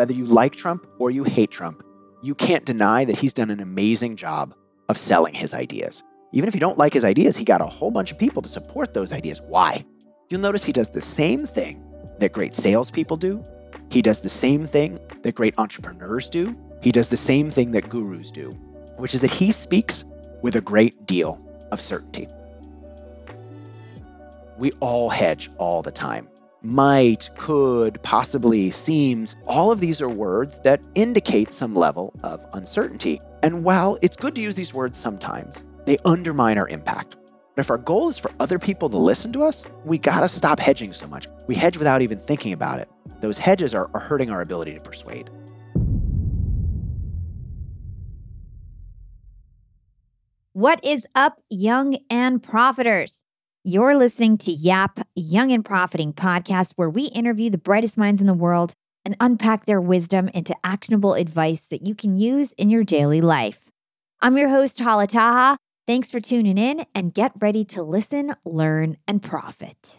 whether you like Trump or you hate Trump, you can't deny that he's done an amazing job of selling his ideas. Even if you don't like his ideas, he got a whole bunch of people to support those ideas. Why? You'll notice he does the same thing that great salespeople do. He does the same thing that great entrepreneurs do. He does the same thing that gurus do, which is that he speaks with a great deal of certainty. We all hedge all the time. Might, could, possibly, seems, all of these are words that indicate some level of uncertainty. And while it's good to use these words sometimes, they undermine our impact. But if our goal is for other people to listen to us, we gotta stop hedging so much. We hedge without even thinking about it. Those hedges are, are hurting our ability to persuade. What is up, young and profiters? You're listening to Yap Young and Profiting podcast, where we interview the brightest minds in the world and unpack their wisdom into actionable advice that you can use in your daily life. I'm your host, Hala Taha. Thanks for tuning in and get ready to listen, learn, and profit.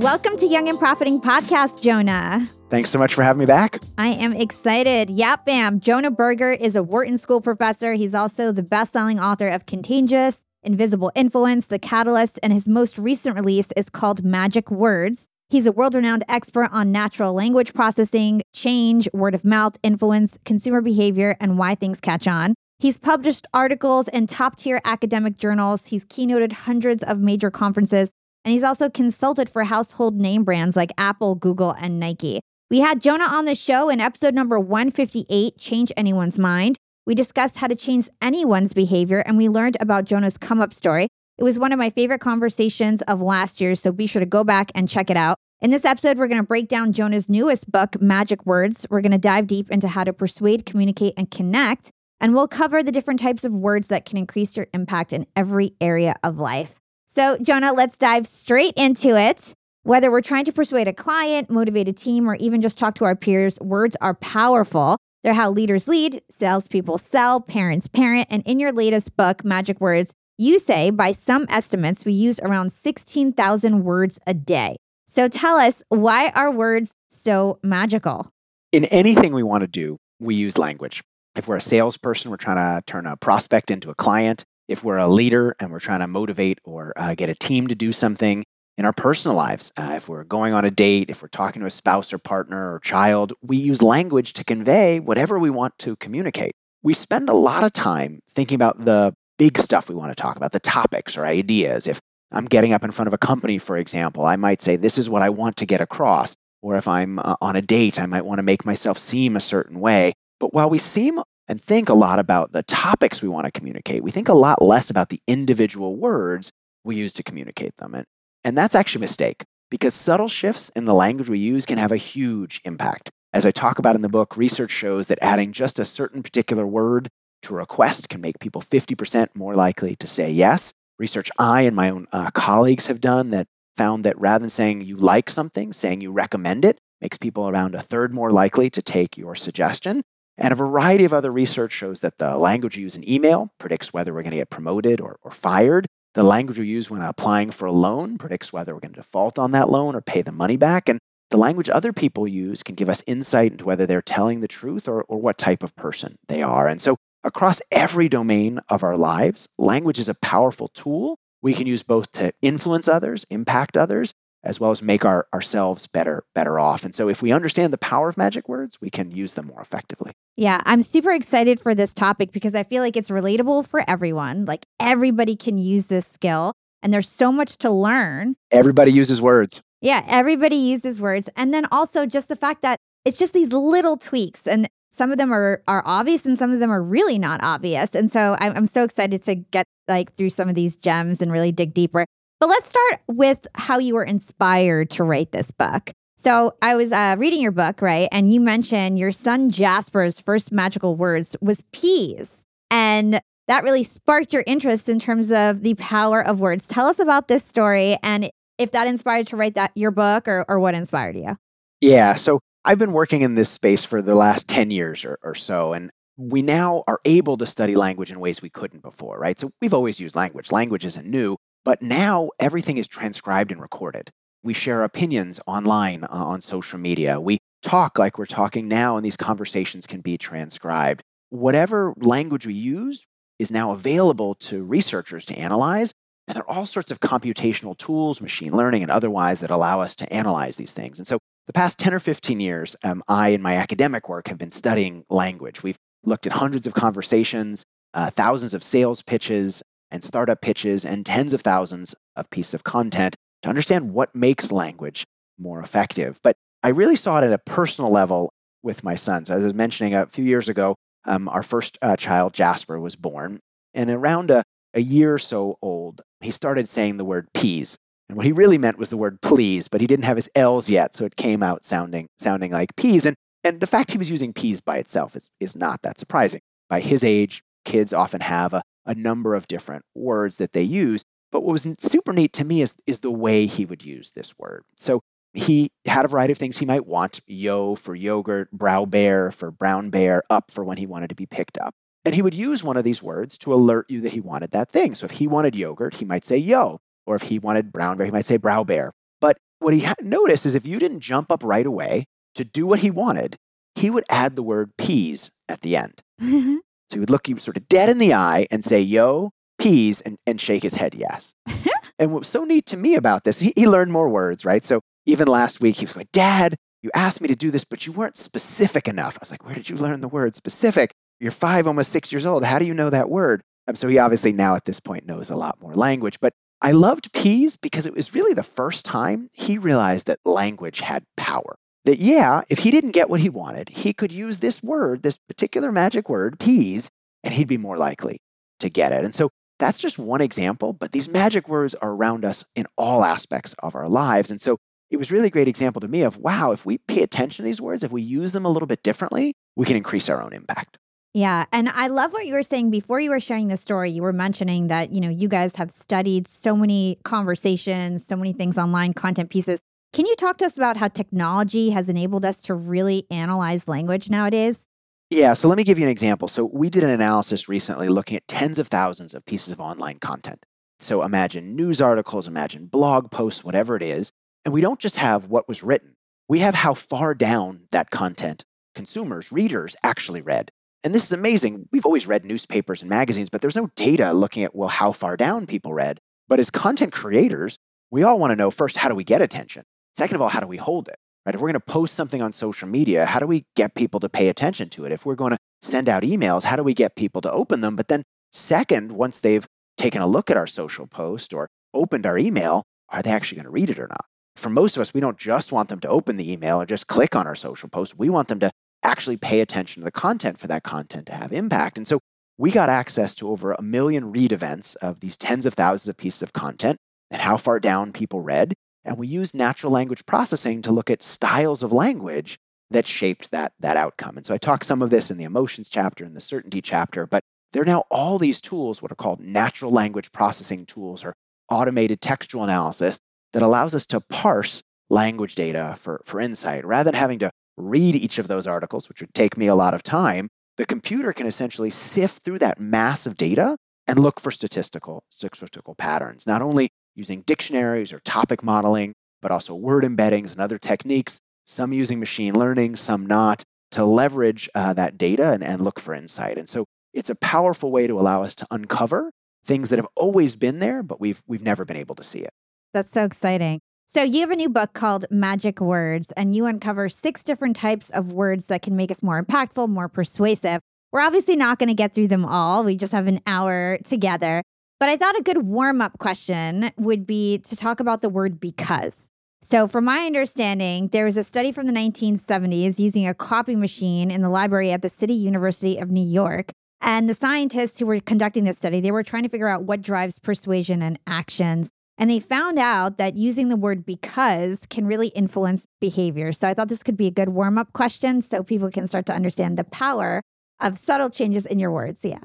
Welcome to Young and Profiting Podcast, Jonah. Thanks so much for having me back. I am excited. Yap bam. Jonah Berger is a Wharton School professor. He's also the best selling author of Contagious, Invisible Influence, The Catalyst, and his most recent release is called Magic Words. He's a world renowned expert on natural language processing, change, word of mouth, influence, consumer behavior, and why things catch on. He's published articles in top tier academic journals. He's keynoted hundreds of major conferences and he's also consulted for household name brands like Apple, Google, and Nike. We had Jonah on the show in episode number 158 Change Anyone's Mind. We discussed how to change anyone's behavior, and we learned about Jonah's come up story. It was one of my favorite conversations of last year, so be sure to go back and check it out. In this episode, we're going to break down Jonah's newest book, Magic Words. We're going to dive deep into how to persuade, communicate, and connect. And we'll cover the different types of words that can increase your impact in every area of life. So, Jonah, let's dive straight into it. Whether we're trying to persuade a client, motivate a team, or even just talk to our peers, words are powerful. They're how leaders lead, salespeople sell, parents parent. And in your latest book, Magic Words, you say by some estimates, we use around 16,000 words a day. So tell us, why are words so magical? In anything we want to do, we use language. If we're a salesperson, we're trying to turn a prospect into a client if we're a leader and we're trying to motivate or uh, get a team to do something in our personal lives, uh, if we're going on a date, if we're talking to a spouse or partner or child, we use language to convey whatever we want to communicate. We spend a lot of time thinking about the big stuff we want to talk about, the topics or ideas. If I'm getting up in front of a company, for example, I might say, This is what I want to get across. Or if I'm uh, on a date, I might want to make myself seem a certain way. But while we seem and think a lot about the topics we want to communicate. We think a lot less about the individual words we use to communicate them. And, and that's actually a mistake because subtle shifts in the language we use can have a huge impact. As I talk about in the book, research shows that adding just a certain particular word to a request can make people 50% more likely to say yes. Research I and my own uh, colleagues have done that found that rather than saying you like something, saying you recommend it makes people around a third more likely to take your suggestion. And a variety of other research shows that the language you use in email predicts whether we're going to get promoted or, or fired. The language we use when applying for a loan predicts whether we're going to default on that loan or pay the money back. And the language other people use can give us insight into whether they're telling the truth or, or what type of person they are. And so, across every domain of our lives, language is a powerful tool we can use both to influence others, impact others, as well as make our, ourselves better better off. And so if we understand the power of magic words, we can use them more effectively. Yeah, I'm super excited for this topic because I feel like it's relatable for everyone. Like everybody can use this skill and there's so much to learn. Everybody uses words. Yeah, everybody uses words. And then also just the fact that it's just these little tweaks and some of them are are obvious and some of them are really not obvious. And so I'm, I'm so excited to get like through some of these gems and really dig deeper. But let's start with how you were inspired to write this book. So I was uh, reading your book, right? And you mentioned your son Jasper's first magical words was peas. And that really sparked your interest in terms of the power of words. Tell us about this story and if that inspired to write that your book or, or what inspired you. Yeah. So I've been working in this space for the last 10 years or, or so. And we now are able to study language in ways we couldn't before, right? So we've always used language. Language isn't new, but now everything is transcribed and recorded. We share opinions online uh, on social media. We talk like we're talking now, and these conversations can be transcribed. Whatever language we use is now available to researchers to analyze. And there are all sorts of computational tools, machine learning and otherwise, that allow us to analyze these things. And so, the past 10 or 15 years, um, I, in my academic work, have been studying language. We've looked at hundreds of conversations, uh, thousands of sales pitches and startup pitches, and tens of thousands of pieces of content to understand what makes language more effective. But I really saw it at a personal level with my sons. As I was mentioning a few years ago, um, our first uh, child, Jasper, was born. And around a, a year or so old, he started saying the word peas. And what he really meant was the word please, but he didn't have his L's yet, so it came out sounding sounding like peas. And and the fact he was using peas by itself is, is not that surprising. By his age, kids often have a, a number of different words that they use. But what was super neat to me is, is the way he would use this word. So he had a variety of things he might want yo for yogurt, brow bear for brown bear, up for when he wanted to be picked up. And he would use one of these words to alert you that he wanted that thing. So if he wanted yogurt, he might say yo. Or if he wanted brown bear, he might say brow bear. But what he noticed is if you didn't jump up right away to do what he wanted, he would add the word peas at the end. so he would look you sort of dead in the eye and say yo, peas, and, and shake his head yes. and what was so neat to me about this, he, he learned more words, right? So even last week, he was going, Dad, you asked me to do this, but you weren't specific enough. I was like, Where did you learn the word specific? You're five, almost six years old. How do you know that word? Um, so he obviously now at this point knows a lot more language. But I loved peas because it was really the first time he realized that language had power. That, yeah, if he didn't get what he wanted, he could use this word, this particular magic word, peas, and he'd be more likely to get it. And so that's just one example, but these magic words are around us in all aspects of our lives. And so it was really a great example to me of wow, if we pay attention to these words, if we use them a little bit differently, we can increase our own impact. Yeah. And I love what you were saying before you were sharing the story. You were mentioning that, you know, you guys have studied so many conversations, so many things online, content pieces. Can you talk to us about how technology has enabled us to really analyze language nowadays? Yeah, so let me give you an example. So, we did an analysis recently looking at tens of thousands of pieces of online content. So, imagine news articles, imagine blog posts, whatever it is. And we don't just have what was written, we have how far down that content consumers, readers actually read. And this is amazing. We've always read newspapers and magazines, but there's no data looking at, well, how far down people read. But as content creators, we all want to know first, how do we get attention? Second of all, how do we hold it? Right? If we're going to post something on social media, how do we get people to pay attention to it? If we're going to send out emails, how do we get people to open them? But then, second, once they've taken a look at our social post or opened our email, are they actually going to read it or not? for most of us, we don't just want them to open the email or just click on our social post. We want them to actually pay attention to the content for that content to have impact. And so we got access to over a million read events of these tens of thousands of pieces of content and how far down people read. And we used natural language processing to look at styles of language that shaped that, that outcome. And so I talk some of this in the emotions chapter and the certainty chapter, but there are now all these tools, what are called natural language processing tools or automated textual analysis that allows us to parse language data for, for insight. Rather than having to read each of those articles, which would take me a lot of time, the computer can essentially sift through that mass of data and look for statistical, statistical patterns, not only using dictionaries or topic modeling, but also word embeddings and other techniques, some using machine learning, some not, to leverage uh, that data and, and look for insight. And so it's a powerful way to allow us to uncover things that have always been there, but we've, we've never been able to see it. That's so exciting. So, you have a new book called Magic Words, and you uncover six different types of words that can make us more impactful, more persuasive. We're obviously not going to get through them all. We just have an hour together. But I thought a good warm up question would be to talk about the word because. So, from my understanding, there was a study from the 1970s using a copy machine in the library at the City University of New York. And the scientists who were conducting this study, they were trying to figure out what drives persuasion and actions. And they found out that using the word because can really influence behavior. So I thought this could be a good warm up question so people can start to understand the power of subtle changes in your words. Yeah.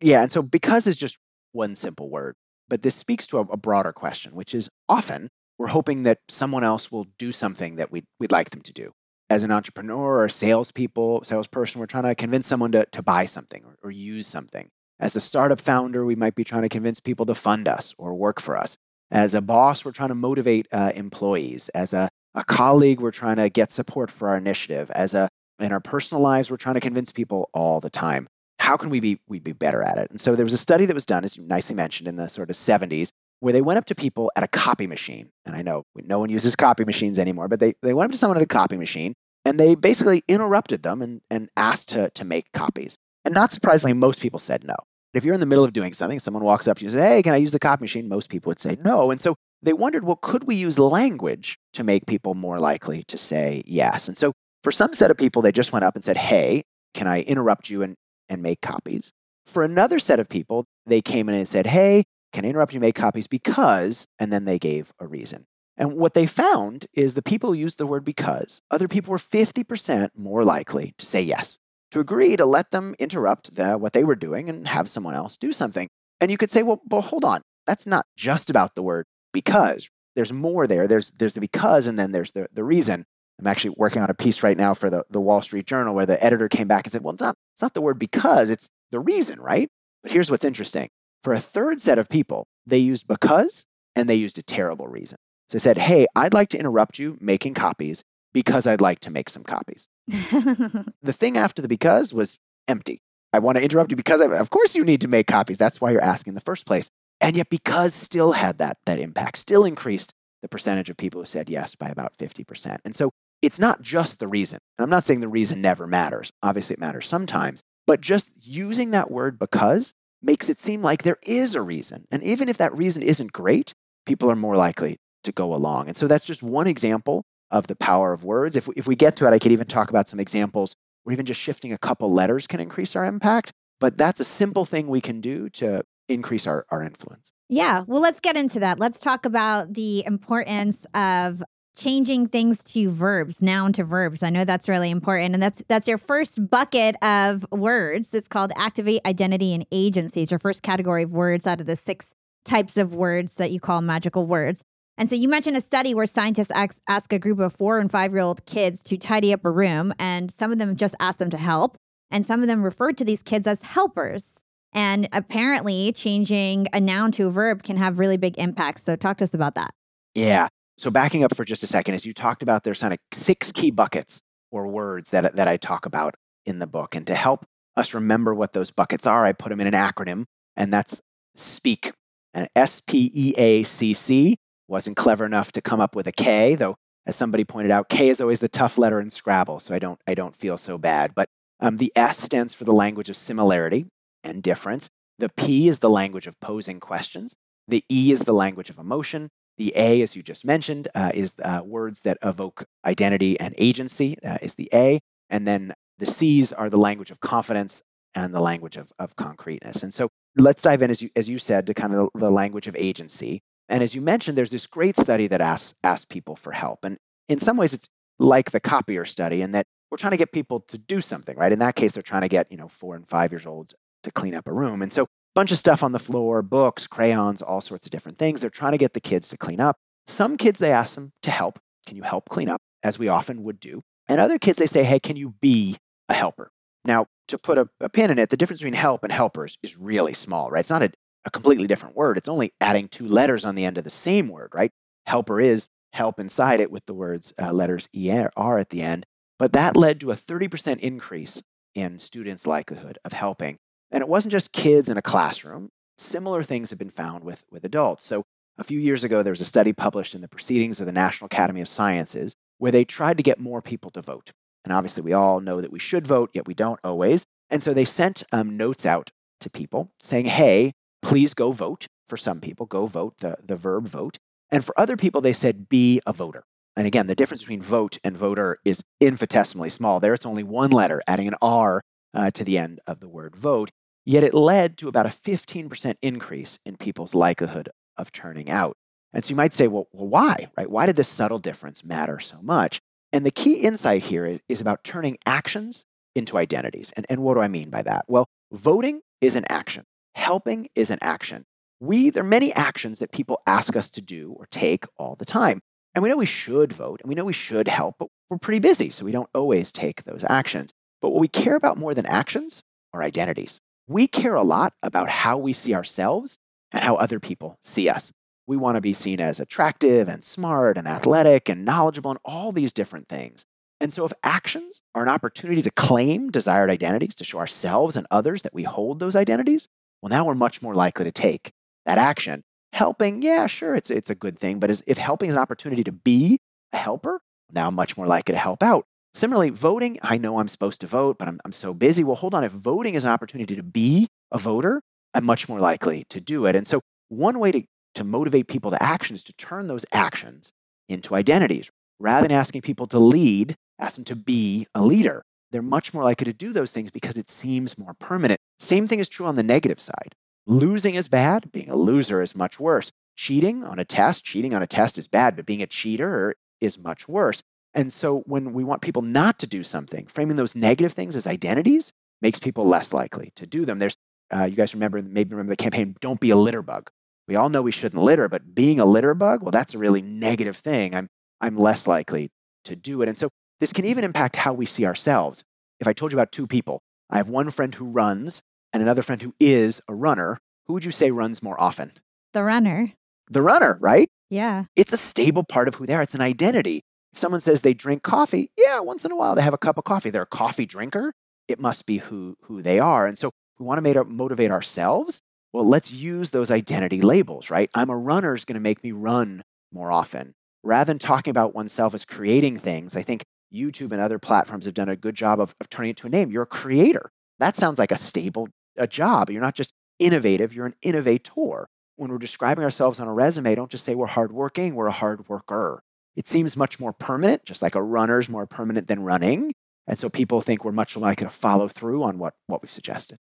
Yeah. And so because is just one simple word, but this speaks to a, a broader question, which is often we're hoping that someone else will do something that we'd, we'd like them to do. as an entrepreneur or salespeople, salesperson, we're trying to convince someone to, to buy something or, or use something. As a startup founder, we might be trying to convince people to fund us or work for us. As a boss, we're trying to motivate uh, employees. As a, a colleague, we're trying to get support for our initiative. As a in our personal lives, we're trying to convince people all the time. How can we be we be better at it? And so there was a study that was done, as you nicely mentioned, in the sort of 70s, where they went up to people at a copy machine. And I know no one uses copy machines anymore, but they, they went up to someone at a copy machine and they basically interrupted them and, and asked to, to make copies. And not surprisingly, most people said no. If you're in the middle of doing something, someone walks up to you and says, Hey, can I use the copy machine? Most people would say no. And so they wondered, well, could we use language to make people more likely to say yes? And so for some set of people, they just went up and said, Hey, can I interrupt you and, and make copies? For another set of people, they came in and said, Hey, can I interrupt you make copies because, and then they gave a reason. And what they found is the people who used the word because, other people were 50% more likely to say yes, to agree to let them interrupt the, what they were doing and have someone else do something. And you could say, well, but hold on. That's not just about the word because. There's more there. There's, there's the because, and then there's the, the reason. I'm actually working on a piece right now for the, the Wall Street Journal where the editor came back and said, well, it's not, it's not the word because, it's the reason, right? But here's what's interesting. For a third set of people, they used because and they used a terrible reason. So they said, hey, I'd like to interrupt you making copies because I'd like to make some copies. the thing after the because was empty. I want to interrupt you because, I, of course, you need to make copies. That's why you're asking in the first place. And yet, because still had that, that impact, still increased the percentage of people who said yes by about 50%. And so it's not just the reason. And I'm not saying the reason never matters. Obviously, it matters sometimes. But just using that word because makes it seem like there is a reason. And even if that reason isn't great, people are more likely to go along. And so that's just one example of the power of words. If we, if we get to it, I could even talk about some examples where even just shifting a couple letters can increase our impact. But that's a simple thing we can do to increase our, our influence. Yeah. Well, let's get into that. Let's talk about the importance of changing things to verbs, noun to verbs. I know that's really important. And that's that's your first bucket of words. It's called activate identity and agency. It's your first category of words out of the six types of words that you call magical words. And so you mentioned a study where scientists ask, ask a group of four and five year old kids to tidy up a room, and some of them just asked them to help, and some of them referred to these kids as helpers. And apparently, changing a noun to a verb can have really big impacts. So, talk to us about that. Yeah. So, backing up for just a second, as you talked about, there's kind of six key buckets or words that, that I talk about in the book. And to help us remember what those buckets are, I put them in an acronym, and that's SPEAK. And S P E A C C wasn't clever enough to come up with a K, though, as somebody pointed out, K is always the tough letter in Scrabble, so I don't, I don't feel so bad. But um, the S stands for the language of similarity and difference. The P is the language of posing questions. The E is the language of emotion. The A, as you just mentioned, uh, is uh, words that evoke identity and agency, uh, is the A. And then the C's are the language of confidence and the language of, of concreteness. And so let's dive in, as you, as you said, to kind of the language of agency. And as you mentioned, there's this great study that asks, asks people for help. And in some ways, it's like the copier study in that we're trying to get people to do something, right? In that case, they're trying to get, you know, four and five years old to clean up a room. And so bunch of stuff on the floor, books, crayons, all sorts of different things. They're trying to get the kids to clean up. Some kids, they ask them to help. Can you help clean up? As we often would do. And other kids, they say, hey, can you be a helper? Now, to put a, a pin in it, the difference between help and helpers is really small, right? It's not a, a completely different word. It's only adding two letters on the end of the same word, right? Helper is help inside it with the words uh, letters ER at the end. But that led to a 30% increase in students' likelihood of helping and it wasn't just kids in a classroom. Similar things have been found with, with adults. So a few years ago, there was a study published in the Proceedings of the National Academy of Sciences where they tried to get more people to vote. And obviously, we all know that we should vote, yet we don't always. And so they sent um, notes out to people saying, hey, please go vote. For some people, go vote, the, the verb vote. And for other people, they said, be a voter. And again, the difference between vote and voter is infinitesimally small. There, it's only one letter, adding an R uh, to the end of the word vote. Yet it led to about a 15% increase in people's likelihood of turning out. And so you might say, well, well, why, right? Why did this subtle difference matter so much? And the key insight here is, is about turning actions into identities. And, and what do I mean by that? Well, voting is an action, helping is an action. We, there are many actions that people ask us to do or take all the time. And we know we should vote and we know we should help, but we're pretty busy, so we don't always take those actions. But what we care about more than actions are identities. We care a lot about how we see ourselves and how other people see us. We want to be seen as attractive and smart and athletic and knowledgeable and all these different things. And so, if actions are an opportunity to claim desired identities, to show ourselves and others that we hold those identities, well, now we're much more likely to take that action. Helping, yeah, sure, it's, it's a good thing, but if helping is an opportunity to be a helper, now I'm much more likely to help out. Similarly, voting, I know I'm supposed to vote, but I'm, I'm so busy. Well, hold on, if voting is an opportunity to be a voter, I'm much more likely to do it. And so, one way to, to motivate people to action is to turn those actions into identities. Rather than asking people to lead, ask them to be a leader. They're much more likely to do those things because it seems more permanent. Same thing is true on the negative side. Losing is bad, being a loser is much worse. Cheating on a test, cheating on a test is bad, but being a cheater is much worse. And so when we want people not to do something, framing those negative things as identities makes people less likely to do them. There's, uh, you guys remember, maybe remember the campaign, Don't Be a Litter Bug. We all know we shouldn't litter, but being a litter bug, well, that's a really negative thing. I'm, I'm less likely to do it. And so this can even impact how we see ourselves. If I told you about two people, I have one friend who runs and another friend who is a runner. Who would you say runs more often? The runner. The runner, right? Yeah. It's a stable part of who they are. It's an identity. If someone says they drink coffee, yeah, once in a while they have a cup of coffee. They're a coffee drinker. It must be who, who they are. And so we want to motivate ourselves. Well, let's use those identity labels, right? I'm a runner is going to make me run more often. Rather than talking about oneself as creating things, I think YouTube and other platforms have done a good job of, of turning it to a name. You're a creator. That sounds like a stable a job. You're not just innovative, you're an innovator. When we're describing ourselves on a resume, don't just say we're hardworking, we're a hard worker. It seems much more permanent, just like a runner's more permanent than running. And so people think we're much more likely to follow through on what, what we've suggested.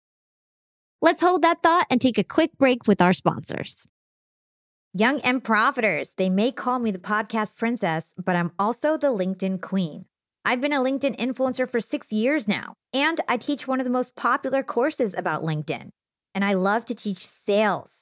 Let's hold that thought and take a quick break with our sponsors. Young and Profiters, they may call me the podcast princess, but I'm also the LinkedIn queen. I've been a LinkedIn influencer for six years now, and I teach one of the most popular courses about LinkedIn. And I love to teach sales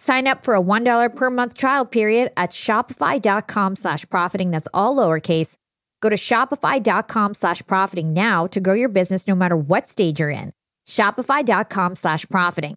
Sign up for a $1 per month trial period at shopify.com slash profiting. That's all lowercase. Go to shopify.com slash profiting now to grow your business no matter what stage you're in. Shopify.com slash profiting.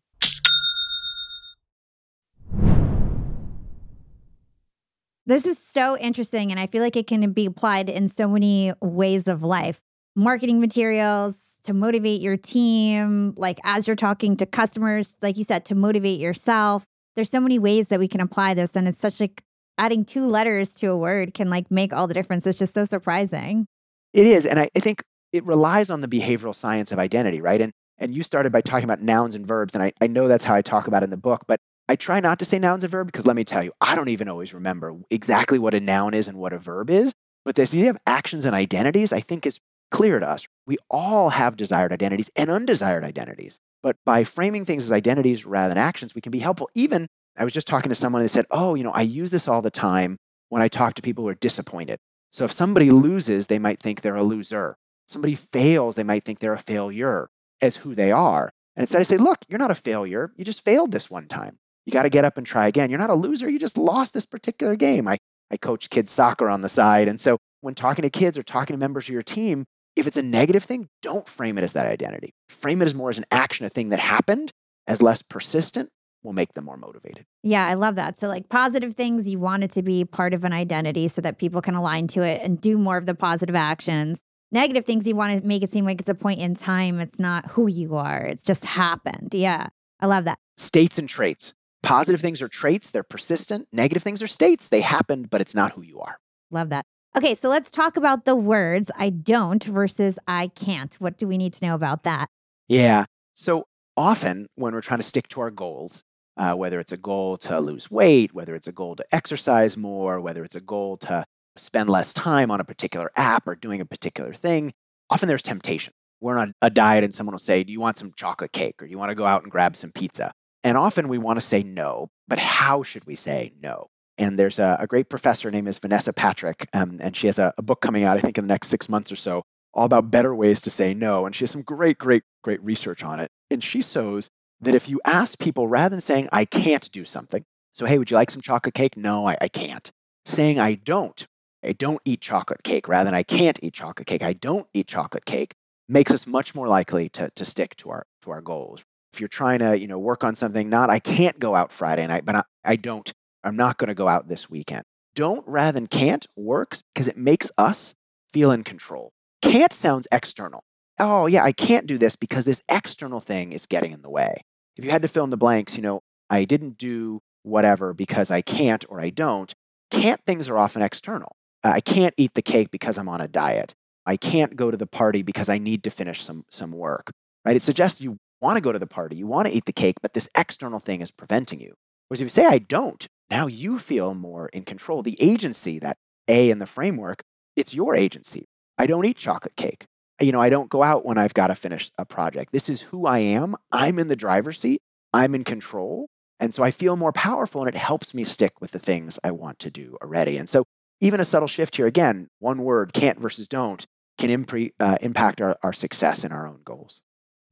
This is so interesting, and I feel like it can be applied in so many ways of life. Marketing materials to motivate your team, like as you're talking to customers, like you said, to motivate yourself. There's so many ways that we can apply this, and it's such like adding two letters to a word can like make all the difference. It's just so surprising. It is, and I, I think it relies on the behavioral science of identity, right? And and you started by talking about nouns and verbs, and I, I know that's how I talk about in the book, but I try not to say nouns and verbs because let me tell you, I don't even always remember exactly what a noun is and what a verb is. But this idea of actions and identities, I think, is clear to us. We all have desired identities and undesired identities. But by framing things as identities rather than actions, we can be helpful. Even I was just talking to someone that said, Oh, you know, I use this all the time when I talk to people who are disappointed. So if somebody loses, they might think they're a loser. Somebody fails, they might think they're a failure as who they are. And instead, I say, Look, you're not a failure. You just failed this one time. You got to get up and try again. You're not a loser. You just lost this particular game. I, I coach kids soccer on the side. And so when talking to kids or talking to members of your team, if it's a negative thing, don't frame it as that identity. Frame it as more as an action, a thing that happened, as less persistent will make them more motivated. Yeah, I love that. So, like positive things, you want it to be part of an identity so that people can align to it and do more of the positive actions. Negative things, you want to make it seem like it's a point in time. It's not who you are, it's just happened. Yeah, I love that. States and traits. Positive things are traits, they're persistent. Negative things are states, they happened, but it's not who you are. Love that. Okay, so let's talk about the words I don't versus I can't. What do we need to know about that? Yeah. So often when we're trying to stick to our goals, uh, whether it's a goal to lose weight, whether it's a goal to exercise more, whether it's a goal to spend less time on a particular app or doing a particular thing, often there's temptation. We're on a diet and someone will say, Do you want some chocolate cake or do you want to go out and grab some pizza? And often we want to say no, but how should we say no? And there's a, a great professor named is Vanessa Patrick, um, and she has a, a book coming out, I think, in the next six months or so, all about better ways to say no. And she has some great, great, great research on it. And she shows that if you ask people, rather than saying, I can't do something, so, hey, would you like some chocolate cake? No, I, I can't. Saying, I don't, I don't eat chocolate cake, rather than I can't eat chocolate cake, I don't eat chocolate cake, makes us much more likely to, to stick to our, to our goals if you're trying to you know work on something not i can't go out friday night but i, I don't i'm not going to go out this weekend. Don't rather than can't works because it makes us feel in control. Can't sounds external. Oh yeah i can't do this because this external thing is getting in the way. If you had to fill in the blanks you know i didn't do whatever because i can't or i don't can't things are often external. I can't eat the cake because i'm on a diet. I can't go to the party because i need to finish some some work right? It suggests you want to go to the party, you want to eat the cake, but this external thing is preventing you. Whereas if you say, I don't, now you feel more in control. The agency, that A in the framework, it's your agency. I don't eat chocolate cake. You know, I don't go out when I've got to finish a project. This is who I am. I'm in the driver's seat. I'm in control. And so I feel more powerful and it helps me stick with the things I want to do already. And so even a subtle shift here, again, one word, can't versus don't, can impre- uh, impact our, our success in our own goals.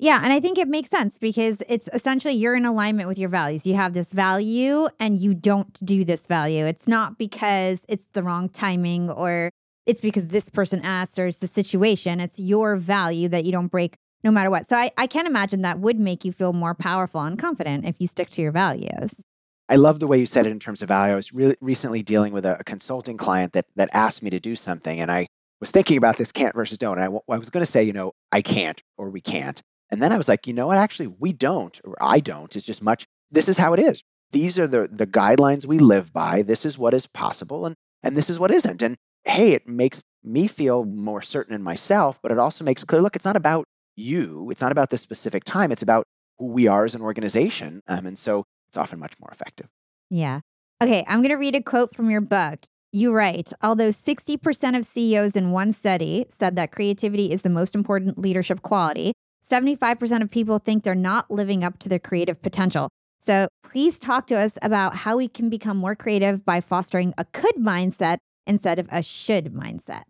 Yeah, and I think it makes sense because it's essentially you're in alignment with your values. You have this value and you don't do this value. It's not because it's the wrong timing or it's because this person asked or it's the situation. It's your value that you don't break no matter what. So I, I can imagine that would make you feel more powerful and confident if you stick to your values. I love the way you said it in terms of value. I was really recently dealing with a, a consulting client that that asked me to do something, and I was thinking about this can't versus don't. And I, I was going to say, you know, I can't or we can't. And then I was like, you know what? Actually, we don't, or I don't. It's just much. This is how it is. These are the, the guidelines we live by. This is what is possible. And and this is what isn't. And hey, it makes me feel more certain in myself, but it also makes clear look, it's not about you, it's not about this specific time, it's about who we are as an organization. Um, and so it's often much more effective. Yeah. Okay, I'm going to read a quote from your book. You write, although 60% of CEOs in one study said that creativity is the most important leadership quality, 75% of people think they're not living up to their creative potential. So please talk to us about how we can become more creative by fostering a could mindset instead of a should mindset.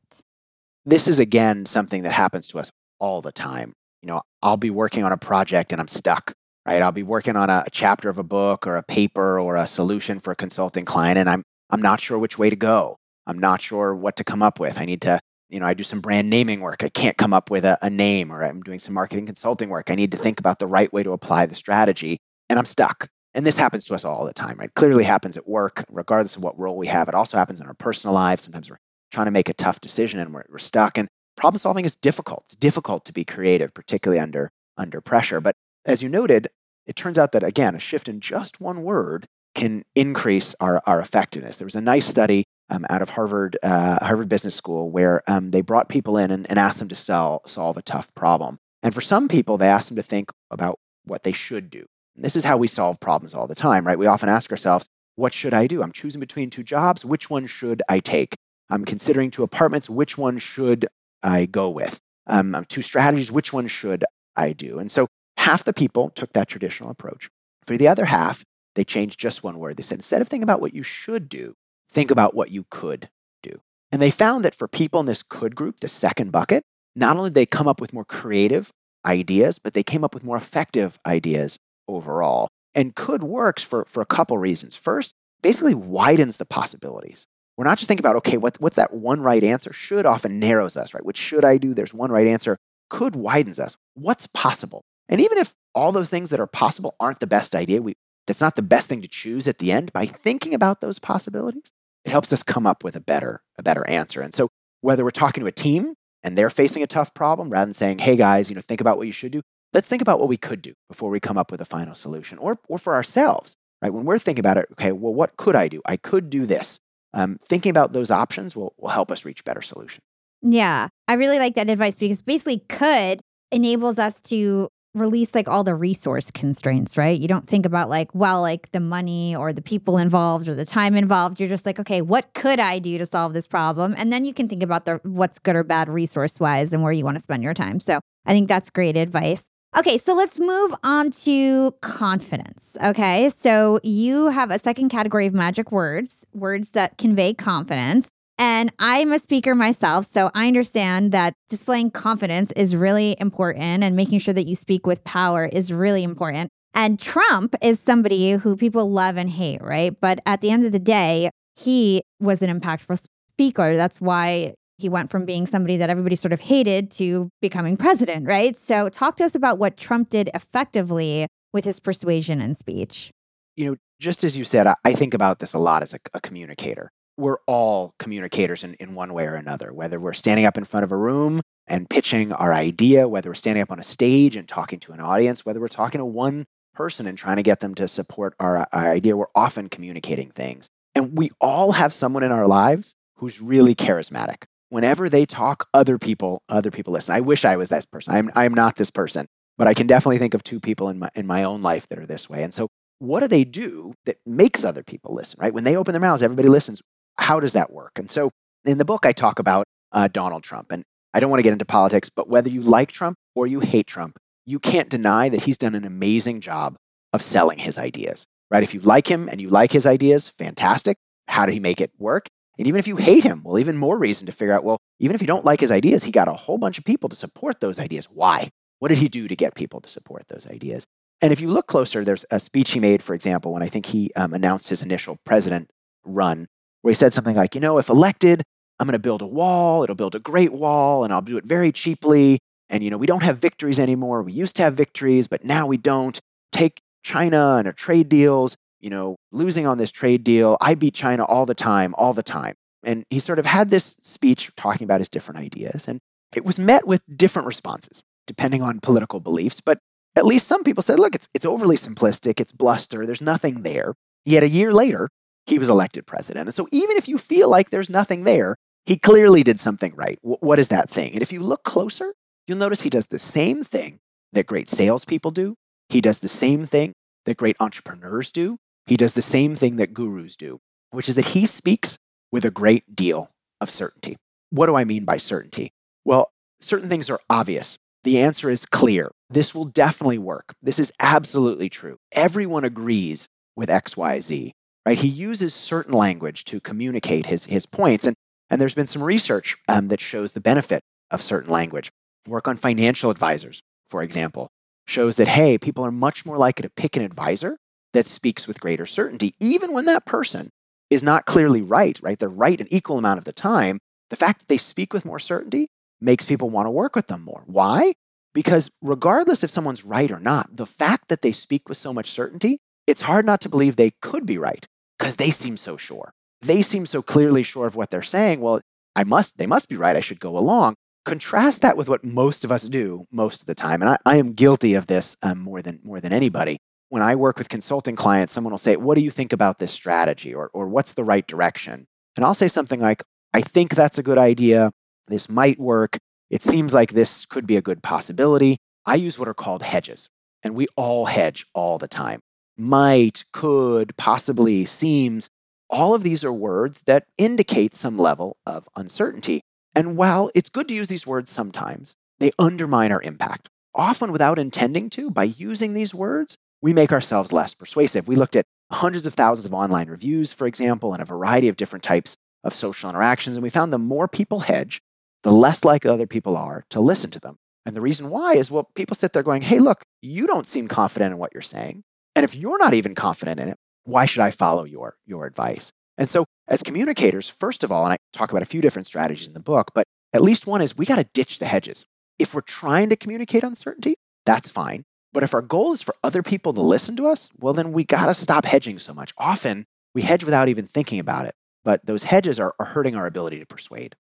This is again something that happens to us all the time. You know, I'll be working on a project and I'm stuck, right? I'll be working on a, a chapter of a book or a paper or a solution for a consulting client and I'm I'm not sure which way to go. I'm not sure what to come up with. I need to, you know, I do some brand naming work. I can't come up with a, a name or I'm doing some marketing consulting work. I need to think about the right way to apply the strategy and I'm stuck. And this happens to us all the time, right? Clearly happens at work, regardless of what role we have. It also happens in our personal lives. Sometimes we're trying to make a tough decision and we're, we're stuck. And problem solving is difficult. It's difficult to be creative, particularly under under pressure. But as you noted, it turns out that again, a shift in just one word can increase our, our effectiveness. There was a nice study um, out of Harvard uh, Harvard Business School where um, they brought people in and, and asked them to sell, solve a tough problem. And for some people, they asked them to think about what they should do. And this is how we solve problems all the time, right? We often ask ourselves, what should I do? I'm choosing between two jobs. Which one should I take? I'm considering two apartments. Which one should I go with? Um, two strategies. Which one should I do? And so half the people took that traditional approach. For the other half, they changed just one word. They said, instead of thinking about what you should do, think about what you could do. And they found that for people in this could group, the second bucket, not only did they come up with more creative ideas, but they came up with more effective ideas overall. And could works for, for a couple reasons. First, basically widens the possibilities. We're not just thinking about, okay, what, what's that one right answer? Should often narrows us, right? Which should I do? There's one right answer. Could widens us. What's possible? And even if all those things that are possible aren't the best idea, we, that's not the best thing to choose at the end, by thinking about those possibilities, it helps us come up with a better, a better answer. And so whether we're talking to a team and they're facing a tough problem, rather than saying, hey guys, you know, think about what you should do, let's think about what we could do before we come up with a final solution or, or for ourselves right? When we're thinking about it okay well what could i do? I could do this. Um, thinking about those options will, will help us reach better solutions. Yeah i really like that advice because basically could enables us to release like all the resource constraints right? You don't think about like well like the money or the people involved or the time involved. You're just like okay what could i do to solve this problem? And then you can think about the what's good or bad resource wise and where you want to spend your time. So i think that's great advice. Okay, so let's move on to confidence. Okay, so you have a second category of magic words, words that convey confidence. And I'm a speaker myself, so I understand that displaying confidence is really important and making sure that you speak with power is really important. And Trump is somebody who people love and hate, right? But at the end of the day, he was an impactful speaker. That's why he went from being somebody that everybody sort of hated to becoming president, right? So, talk to us about what Trump did effectively with his persuasion and speech. You know, just as you said, I think about this a lot as a, a communicator. We're all communicators in, in one way or another, whether we're standing up in front of a room and pitching our idea, whether we're standing up on a stage and talking to an audience, whether we're talking to one person and trying to get them to support our, our idea, we're often communicating things. And we all have someone in our lives who's really charismatic whenever they talk, other people, other people listen. I wish I was this person. I'm, I'm not this person, but I can definitely think of two people in my, in my own life that are this way. And so what do they do that makes other people listen, right? When they open their mouths, everybody listens. How does that work? And so in the book, I talk about uh, Donald Trump. And I don't want to get into politics, but whether you like Trump or you hate Trump, you can't deny that he's done an amazing job of selling his ideas, right? If you like him and you like his ideas, fantastic. How did he make it work? And even if you hate him, well, even more reason to figure out, well, even if you don't like his ideas, he got a whole bunch of people to support those ideas. Why? What did he do to get people to support those ideas? And if you look closer, there's a speech he made, for example, when I think he um, announced his initial president run, where he said something like, you know, if elected, I'm going to build a wall. It'll build a great wall, and I'll do it very cheaply. And, you know, we don't have victories anymore. We used to have victories, but now we don't. Take China and our trade deals you know, losing on this trade deal. I beat China all the time, all the time. And he sort of had this speech talking about his different ideas. And it was met with different responses, depending on political beliefs. But at least some people said, look, it's, it's overly simplistic, it's bluster, there's nothing there. Yet a year later, he was elected president. And so even if you feel like there's nothing there, he clearly did something right. W- what is that thing? And if you look closer, you'll notice he does the same thing that great salespeople do. He does the same thing that great entrepreneurs do. He does the same thing that gurus do, which is that he speaks with a great deal of certainty. What do I mean by certainty? Well, certain things are obvious. The answer is clear. This will definitely work. This is absolutely true. Everyone agrees with XYZ, right? He uses certain language to communicate his, his points. And, and there's been some research um, that shows the benefit of certain language. Work on financial advisors, for example, shows that, hey, people are much more likely to pick an advisor that speaks with greater certainty, even when that person is not clearly right, right? They're right an equal amount of the time. The fact that they speak with more certainty makes people want to work with them more. Why? Because regardless if someone's right or not, the fact that they speak with so much certainty, it's hard not to believe they could be right because they seem so sure. They seem so clearly sure of what they're saying. Well, I must, they must be right. I should go along. Contrast that with what most of us do most of the time. And I, I am guilty of this um, more than more than anybody. When I work with consulting clients, someone will say, What do you think about this strategy? Or, or what's the right direction? And I'll say something like, I think that's a good idea. This might work. It seems like this could be a good possibility. I use what are called hedges, and we all hedge all the time. Might, could, possibly, seems. All of these are words that indicate some level of uncertainty. And while it's good to use these words sometimes, they undermine our impact. Often without intending to, by using these words, we make ourselves less persuasive. We looked at hundreds of thousands of online reviews, for example, and a variety of different types of social interactions. And we found the more people hedge, the less likely other people are to listen to them. And the reason why is well, people sit there going, hey, look, you don't seem confident in what you're saying. And if you're not even confident in it, why should I follow your, your advice? And so, as communicators, first of all, and I talk about a few different strategies in the book, but at least one is we got to ditch the hedges. If we're trying to communicate uncertainty, that's fine. But if our goal is for other people to listen to us, well, then we got to stop hedging so much. Often we hedge without even thinking about it, but those hedges are, are hurting our ability to persuade.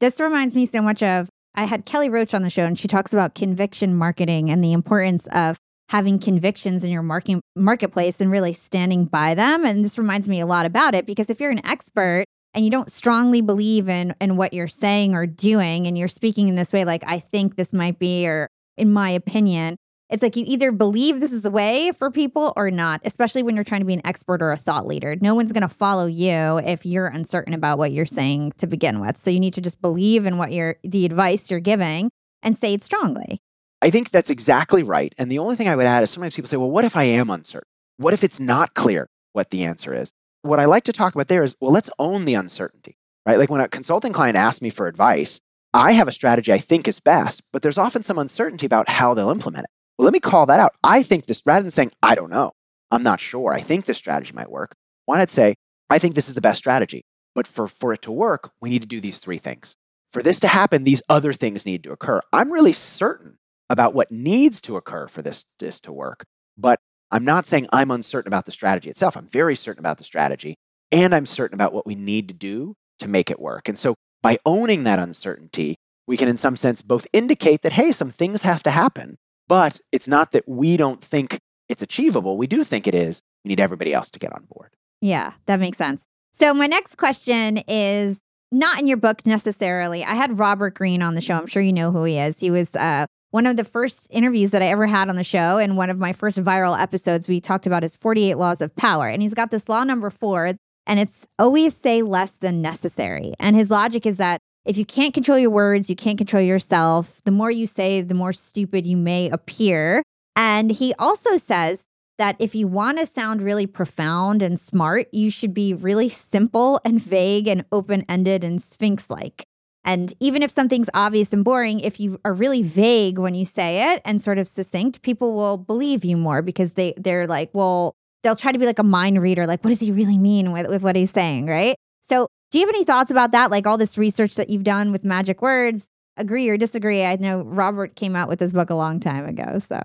This reminds me so much of I had Kelly Roach on the show, and she talks about conviction marketing and the importance of having convictions in your market, marketplace and really standing by them. And this reminds me a lot about it because if you're an expert and you don't strongly believe in, in what you're saying or doing, and you're speaking in this way, like, I think this might be, or in my opinion, it's like you either believe this is the way for people or not, especially when you're trying to be an expert or a thought leader. No one's going to follow you if you're uncertain about what you're saying to begin with. So you need to just believe in what you're the advice you're giving and say it strongly. I think that's exactly right. And the only thing I would add is sometimes people say, well, what if I am uncertain? What if it's not clear what the answer is? What I like to talk about there is, well, let's own the uncertainty, right? Like when a consulting client asks me for advice, I have a strategy I think is best, but there's often some uncertainty about how they'll implement it. Well, let me call that out. I think this, rather than saying, I don't know, I'm not sure, I think this strategy might work, why not say, I think this is the best strategy. But for, for it to work, we need to do these three things. For this to happen, these other things need to occur. I'm really certain about what needs to occur for this, this to work. But I'm not saying I'm uncertain about the strategy itself. I'm very certain about the strategy, and I'm certain about what we need to do to make it work. And so by owning that uncertainty, we can, in some sense, both indicate that, hey, some things have to happen, but it's not that we don't think it's achievable. We do think it is. We need everybody else to get on board. Yeah, that makes sense. So, my next question is not in your book necessarily. I had Robert Greene on the show. I'm sure you know who he is. He was uh, one of the first interviews that I ever had on the show. And one of my first viral episodes, we talked about his 48 laws of power. And he's got this law number four, and it's always say less than necessary. And his logic is that if you can't control your words, you can't control yourself. The more you say, the more stupid you may appear. And he also says that if you want to sound really profound and smart, you should be really simple and vague and open ended and sphinx like. And even if something's obvious and boring, if you are really vague when you say it and sort of succinct, people will believe you more because they, they're like, well, they'll try to be like a mind reader, like, what does he really mean with, with what he's saying, right? So do you have any thoughts about that? Like all this research that you've done with magic words, agree or disagree? I know Robert came out with this book a long time ago. So,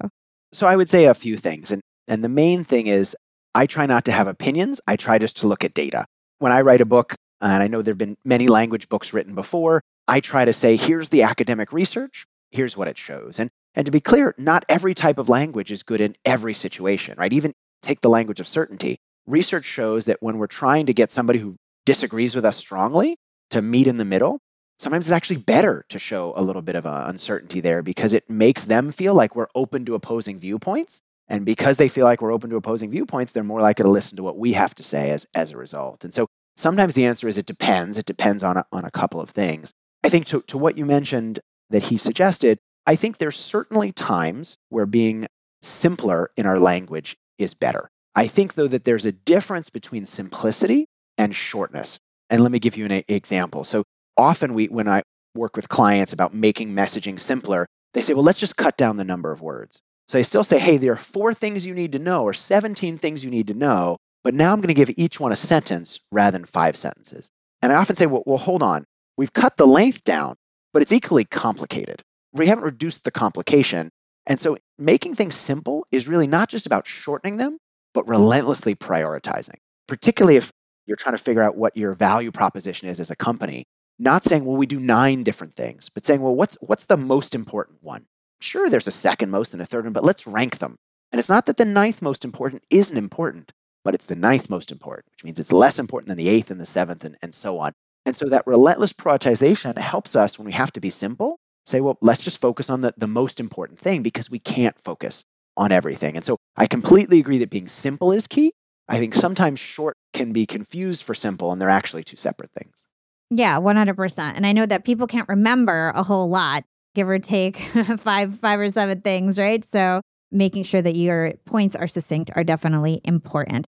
so I would say a few things. And, and the main thing is I try not to have opinions. I try just to look at data. When I write a book, and I know there have been many language books written before, I try to say, here's the academic research, here's what it shows. And, and to be clear, not every type of language is good in every situation, right? Even take the language of certainty research shows that when we're trying to get somebody who disagrees with us strongly to meet in the middle, sometimes it's actually better to show a little bit of uh, uncertainty there because it makes them feel like we're open to opposing viewpoints. And because they feel like we're open to opposing viewpoints, they're more likely to listen to what we have to say as, as a result. And so sometimes the answer is it depends. It depends on a, on a couple of things. I think to, to what you mentioned that he suggested, I think there's certainly times where being simpler in our language is better. I think, though, that there's a difference between simplicity and shortness. And let me give you an example. So often we when I work with clients about making messaging simpler, they say, well, let's just cut down the number of words. So I still say, hey, there are four things you need to know or 17 things you need to know, but now I'm going to give each one a sentence rather than five sentences. And I often say, well, well hold on. We've cut the length down, but it's equally complicated. We haven't reduced the complication. And so making things simple is really not just about shortening them, but relentlessly prioritizing, particularly if you're trying to figure out what your value proposition is as a company not saying, well, we do nine different things, but saying, well, what's, what's the most important one? Sure, there's a second most and a third one, but let's rank them. And it's not that the ninth most important isn't important, but it's the ninth most important, which means it's less important than the eighth and the seventh and, and so on. And so that relentless prioritization helps us when we have to be simple say, well, let's just focus on the, the most important thing because we can't focus on everything. And so I completely agree that being simple is key. I think sometimes short can be confused for simple, and they're actually two separate things. Yeah, 100%. And I know that people can't remember a whole lot, give or take five five or seven things, right? So, making sure that your points are succinct are definitely important.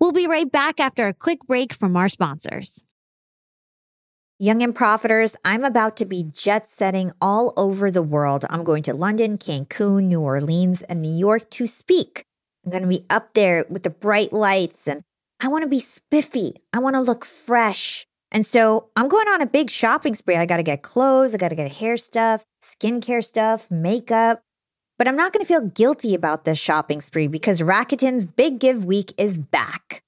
We'll be right back after a quick break from our sponsors. Young and Profiters, I'm about to be jet setting all over the world. I'm going to London, Cancun, New Orleans, and New York to speak. I'm going to be up there with the bright lights and I want to be spiffy. I want to look fresh. And so I'm going on a big shopping spree. I got to get clothes, I got to get hair stuff, skincare stuff, makeup. But I'm not going to feel guilty about this shopping spree because Rakuten's Big Give Week is back.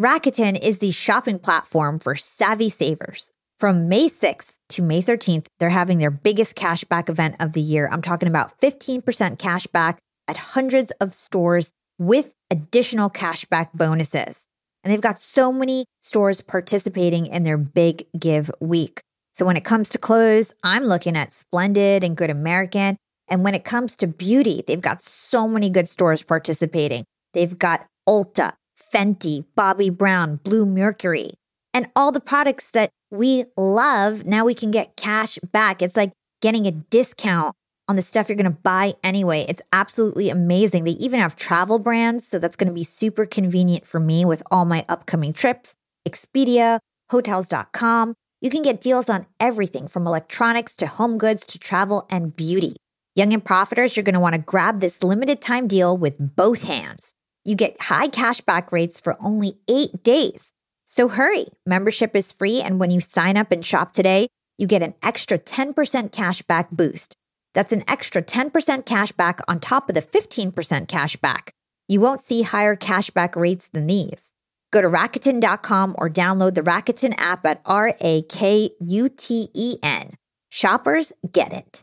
Rakuten is the shopping platform for savvy savers. From May 6th to May 13th, they're having their biggest cashback event of the year. I'm talking about 15% cashback at hundreds of stores with additional cashback bonuses. And they've got so many stores participating in their big give week. So when it comes to clothes, I'm looking at Splendid and Good American. And when it comes to beauty, they've got so many good stores participating. They've got Ulta, Fenty, Bobbi Brown, Blue Mercury, and all the products that we love. Now we can get cash back. It's like getting a discount on the stuff you're going to buy anyway. It's absolutely amazing. They even have travel brands, so that's going to be super convenient for me with all my upcoming trips. Expedia, hotels.com. You can get deals on everything from electronics to home goods to travel and beauty. Young and profiters, you're going to want to grab this limited time deal with both hands. You get high cashback rates for only eight days. So hurry. Membership is free, and when you sign up and shop today, you get an extra 10% cashback boost. That's an extra 10% cashback on top of the 15% cashback. You won't see higher cashback rates than these. Go to Rakuten.com or download the Rakuten app at R A K U T E N. Shoppers get it.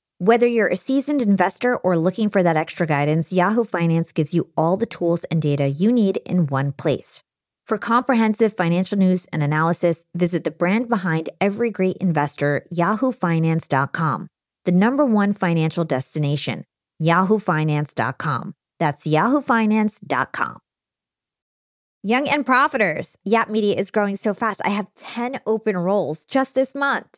Whether you're a seasoned investor or looking for that extra guidance, Yahoo Finance gives you all the tools and data you need in one place. For comprehensive financial news and analysis, visit the brand behind every great investor, yahoofinance.com the number one financial destination, yahoofinance.com. That's yahoofinance.com. Young and profiters. Yap Media is growing so fast. I have 10 open roles just this month.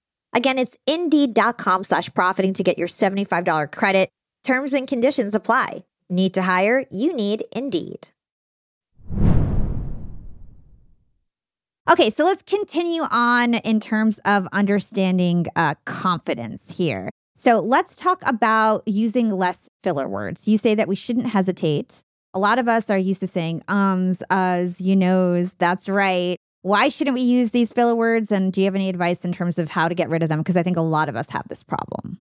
Again, it's indeed.com slash profiting to get your $75 credit. Terms and conditions apply. Need to hire? You need Indeed. Okay, so let's continue on in terms of understanding uh, confidence here. So let's talk about using less filler words. You say that we shouldn't hesitate. A lot of us are used to saying ums, us, you knows, that's right. Why shouldn't we use these filler words? And do you have any advice in terms of how to get rid of them? Because I think a lot of us have this problem.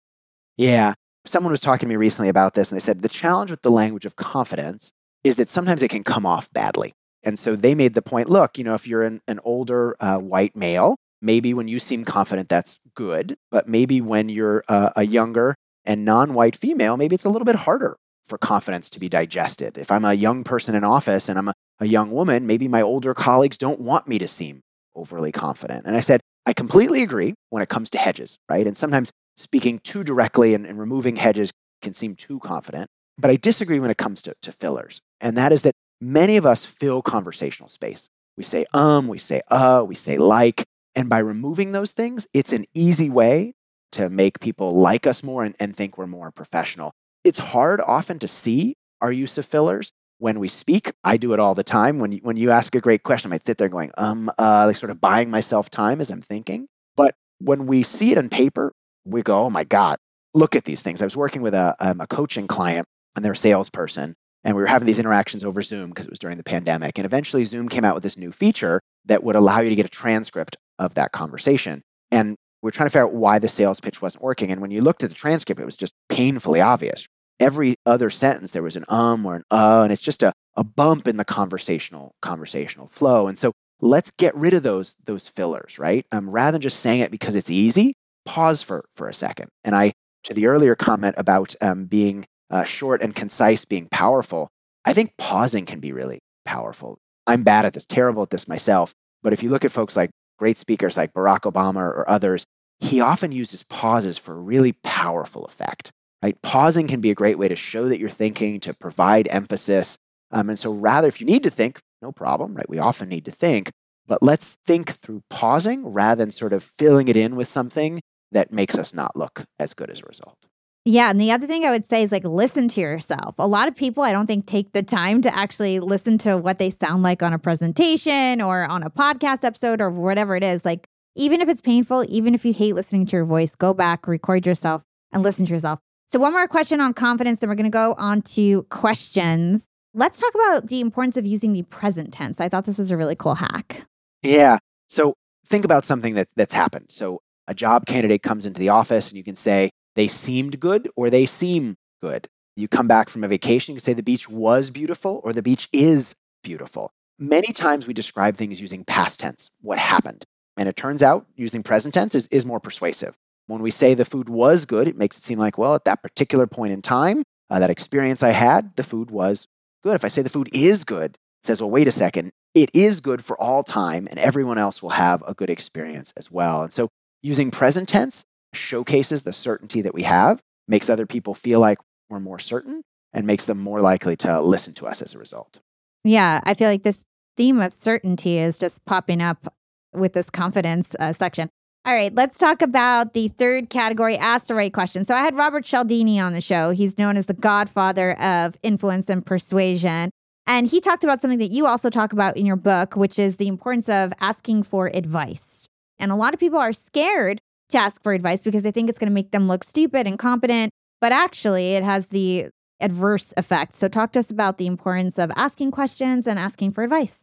Yeah. Someone was talking to me recently about this, and they said the challenge with the language of confidence is that sometimes it can come off badly. And so they made the point look, you know, if you're an, an older uh, white male, maybe when you seem confident, that's good. But maybe when you're uh, a younger and non white female, maybe it's a little bit harder for confidence to be digested. If I'm a young person in office and I'm a a young woman, maybe my older colleagues don't want me to seem overly confident. And I said, I completely agree when it comes to hedges, right? And sometimes speaking too directly and, and removing hedges can seem too confident. But I disagree when it comes to, to fillers. And that is that many of us fill conversational space. We say um, we say uh, we say like. And by removing those things, it's an easy way to make people like us more and, and think we're more professional. It's hard often to see our use of fillers when we speak. I do it all the time. When you, when you ask a great question, I might sit there going, um, uh, like sort of buying myself time as I'm thinking. But when we see it on paper, we go, oh my God, look at these things. I was working with a, um, a coaching client and their salesperson, and we were having these interactions over Zoom because it was during the pandemic. And eventually, Zoom came out with this new feature that would allow you to get a transcript of that conversation. And we're trying to figure out why the sales pitch wasn't working. And when you looked at the transcript, it was just painfully obvious every other sentence there was an um or an uh and it's just a, a bump in the conversational conversational flow. And so let's get rid of those those fillers right? Um, rather than just saying it because it's easy pause for for a second. And i to the earlier comment about um, being uh, short and concise being powerful i think pausing can be really powerful. I'm bad at this terrible at this myself but if you look at folks like great speakers like barack obama or others he often uses pauses for really powerful effect right? Pausing can be a great way to show that you're thinking, to provide emphasis. Um, and so, rather, if you need to think, no problem, right? We often need to think, but let's think through pausing rather than sort of filling it in with something that makes us not look as good as a result. Yeah. And the other thing I would say is like listen to yourself. A lot of people, I don't think, take the time to actually listen to what they sound like on a presentation or on a podcast episode or whatever it is. Like, even if it's painful, even if you hate listening to your voice, go back, record yourself, and listen to yourself. So, one more question on confidence, then we're going to go on to questions. Let's talk about the importance of using the present tense. I thought this was a really cool hack. Yeah. So, think about something that, that's happened. So, a job candidate comes into the office and you can say, they seemed good or they seem good. You come back from a vacation, you can say the beach was beautiful or the beach is beautiful. Many times we describe things using past tense, what happened. And it turns out using present tense is, is more persuasive. When we say the food was good, it makes it seem like, well, at that particular point in time, uh, that experience I had, the food was good. If I say the food is good, it says, well, wait a second, it is good for all time, and everyone else will have a good experience as well. And so using present tense showcases the certainty that we have, makes other people feel like we're more certain, and makes them more likely to listen to us as a result. Yeah, I feel like this theme of certainty is just popping up with this confidence uh, section. All right, let's talk about the third category ask the right question. So I had Robert Cialdini on the show. He's known as the godfather of influence and persuasion. And he talked about something that you also talk about in your book, which is the importance of asking for advice. And a lot of people are scared to ask for advice because they think it's going to make them look stupid, and incompetent, but actually it has the adverse effect. So talk to us about the importance of asking questions and asking for advice.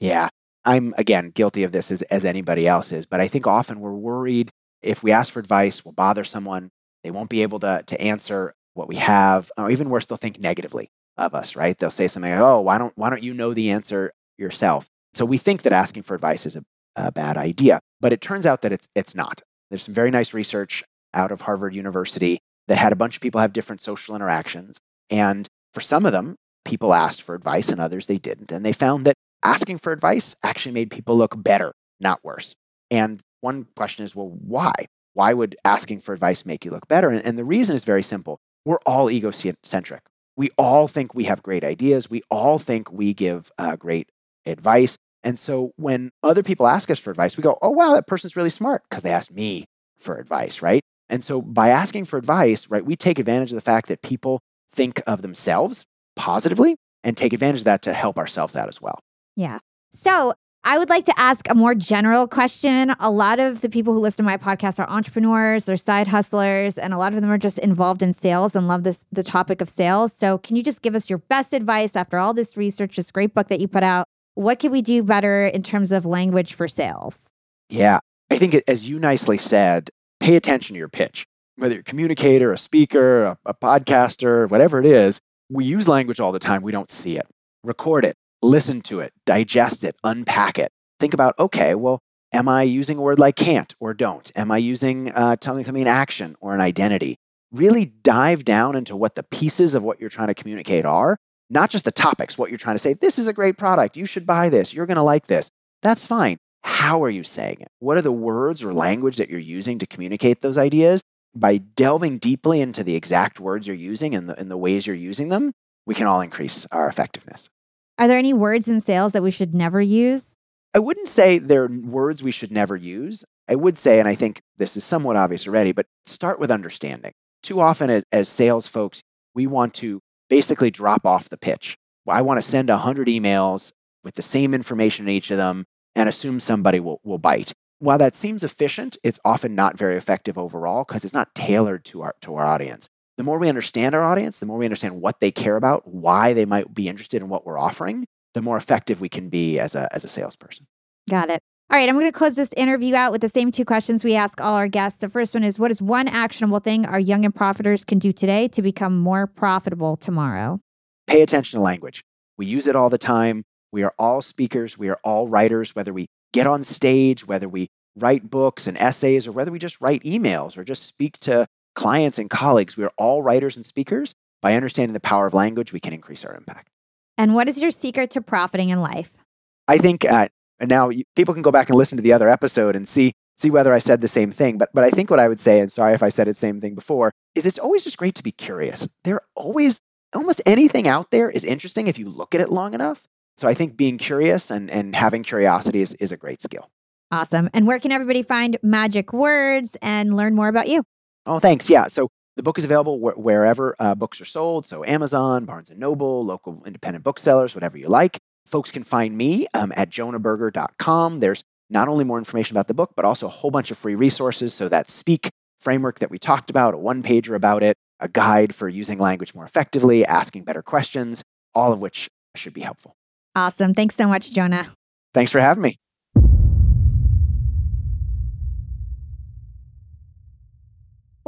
Yeah. I'm again guilty of this as, as anybody else is, but I think often we're worried if we ask for advice, we'll bother someone. They won't be able to, to answer what we have, or even worse, they'll think negatively of us, right? They'll say something like, oh, why don't, why don't you know the answer yourself? So we think that asking for advice is a, a bad idea, but it turns out that it's, it's not. There's some very nice research out of Harvard University that had a bunch of people have different social interactions. And for some of them, people asked for advice and others they didn't. And they found that asking for advice actually made people look better, not worse. And one question is, well, why? Why would asking for advice make you look better? And, and the reason is very simple. We're all egocentric. We all think we have great ideas. We all think we give uh, great advice. And so when other people ask us for advice, we go, oh, wow, that person's really smart because they asked me for advice, right? And so by asking for advice, right, we take advantage of the fact that people think of themselves positively and take advantage of that to help ourselves out as well. Yeah. So I would like to ask a more general question. A lot of the people who listen to my podcast are entrepreneurs, they're side hustlers, and a lot of them are just involved in sales and love this the topic of sales. So can you just give us your best advice after all this research, this great book that you put out? What can we do better in terms of language for sales? Yeah. I think as you nicely said, pay attention to your pitch. Whether you're a communicator, a speaker, a, a podcaster, whatever it is, we use language all the time. We don't see it. Record it listen to it, digest it, unpack it. Think about, okay, well, am I using a word like can't or don't? Am I using uh, telling something an action or an identity? Really dive down into what the pieces of what you're trying to communicate are, not just the topics, what you're trying to say. This is a great product. You should buy this. You're going to like this. That's fine. How are you saying it? What are the words or language that you're using to communicate those ideas? By delving deeply into the exact words you're using and the, and the ways you're using them, we can all increase our effectiveness. Are there any words in sales that we should never use? I wouldn't say they're words we should never use. I would say, and I think this is somewhat obvious already, but start with understanding. Too often, as, as sales folks, we want to basically drop off the pitch. I want to send 100 emails with the same information in each of them and assume somebody will, will bite. While that seems efficient, it's often not very effective overall because it's not tailored to our, to our audience the more we understand our audience, the more we understand what they care about, why they might be interested in what we're offering, the more effective we can be as a, as a salesperson. Got it. All right, I'm going to close this interview out with the same two questions we ask all our guests. The first one is What is one actionable thing our young and profiters can do today to become more profitable tomorrow? Pay attention to language. We use it all the time. We are all speakers, we are all writers, whether we get on stage, whether we write books and essays, or whether we just write emails or just speak to clients and colleagues, we are all writers and speakers. By understanding the power of language, we can increase our impact. And what is your secret to profiting in life? I think uh, now people can go back and listen to the other episode and see see whether I said the same thing. But but I think what I would say, and sorry if I said the same thing before, is it's always just great to be curious. There always almost anything out there is interesting if you look at it long enough. So I think being curious and, and having curiosity is, is a great skill. Awesome. And where can everybody find magic words and learn more about you? Oh, thanks. Yeah. So the book is available wh- wherever uh, books are sold. So Amazon, Barnes and Noble, local independent booksellers, whatever you like. Folks can find me um, at jonahberger.com. There's not only more information about the book, but also a whole bunch of free resources. So that Speak framework that we talked about, a one pager about it, a guide for using language more effectively, asking better questions, all of which should be helpful. Awesome. Thanks so much, Jonah. Thanks for having me.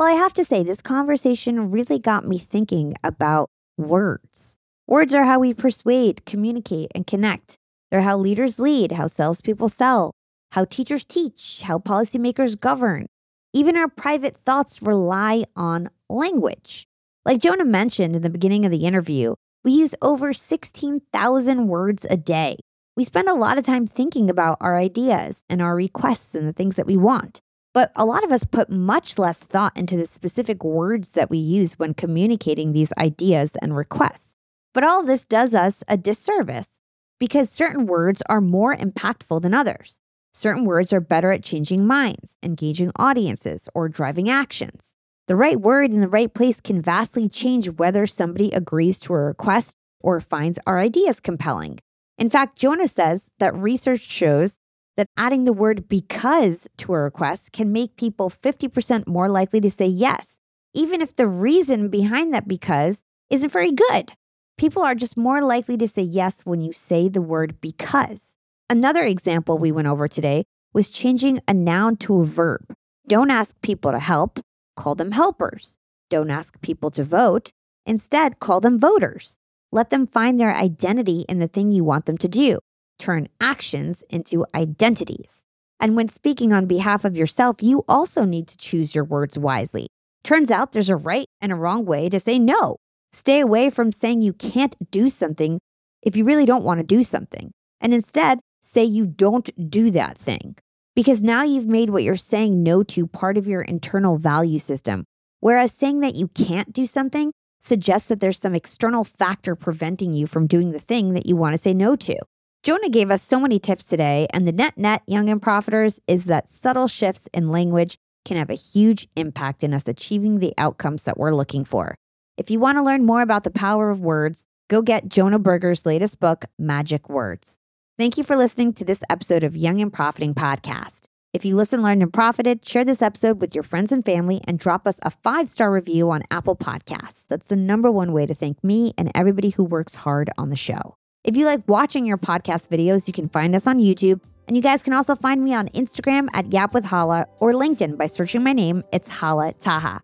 Well, I have to say, this conversation really got me thinking about words. Words are how we persuade, communicate, and connect. They're how leaders lead, how salespeople sell, how teachers teach, how policymakers govern. Even our private thoughts rely on language. Like Jonah mentioned in the beginning of the interview, we use over 16,000 words a day. We spend a lot of time thinking about our ideas and our requests and the things that we want. But a lot of us put much less thought into the specific words that we use when communicating these ideas and requests. But all this does us a disservice because certain words are more impactful than others. Certain words are better at changing minds, engaging audiences, or driving actions. The right word in the right place can vastly change whether somebody agrees to a request or finds our ideas compelling. In fact, Jonah says that research shows that adding the word because to a request can make people 50% more likely to say yes, even if the reason behind that because isn't very good. People are just more likely to say yes when you say the word because. Another example we went over today was changing a noun to a verb. Don't ask people to help, call them helpers. Don't ask people to vote, instead, call them voters. Let them find their identity in the thing you want them to do turn actions into identities. And when speaking on behalf of yourself, you also need to choose your words wisely. Turns out there's a right and a wrong way to say no. Stay away from saying you can't do something if you really don't want to do something. And instead, say you don't do that thing. Because now you've made what you're saying no to part of your internal value system. Whereas saying that you can't do something suggests that there's some external factor preventing you from doing the thing that you want to say no to. Jonah gave us so many tips today, and the net net, young and profiters, is that subtle shifts in language can have a huge impact in us achieving the outcomes that we're looking for. If you want to learn more about the power of words, go get Jonah Berger's latest book, Magic Words. Thank you for listening to this episode of Young and Profiting Podcast. If you listened, learned, and profited, share this episode with your friends and family and drop us a five star review on Apple Podcasts. That's the number one way to thank me and everybody who works hard on the show. If you like watching your podcast videos, you can find us on YouTube. And you guys can also find me on Instagram at Yap with Hala or LinkedIn by searching my name. It's Hala Taha.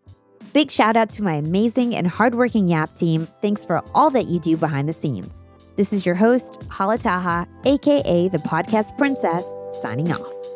Big shout out to my amazing and hardworking Yap team. Thanks for all that you do behind the scenes. This is your host, Hala Taha, aka the podcast princess, signing off.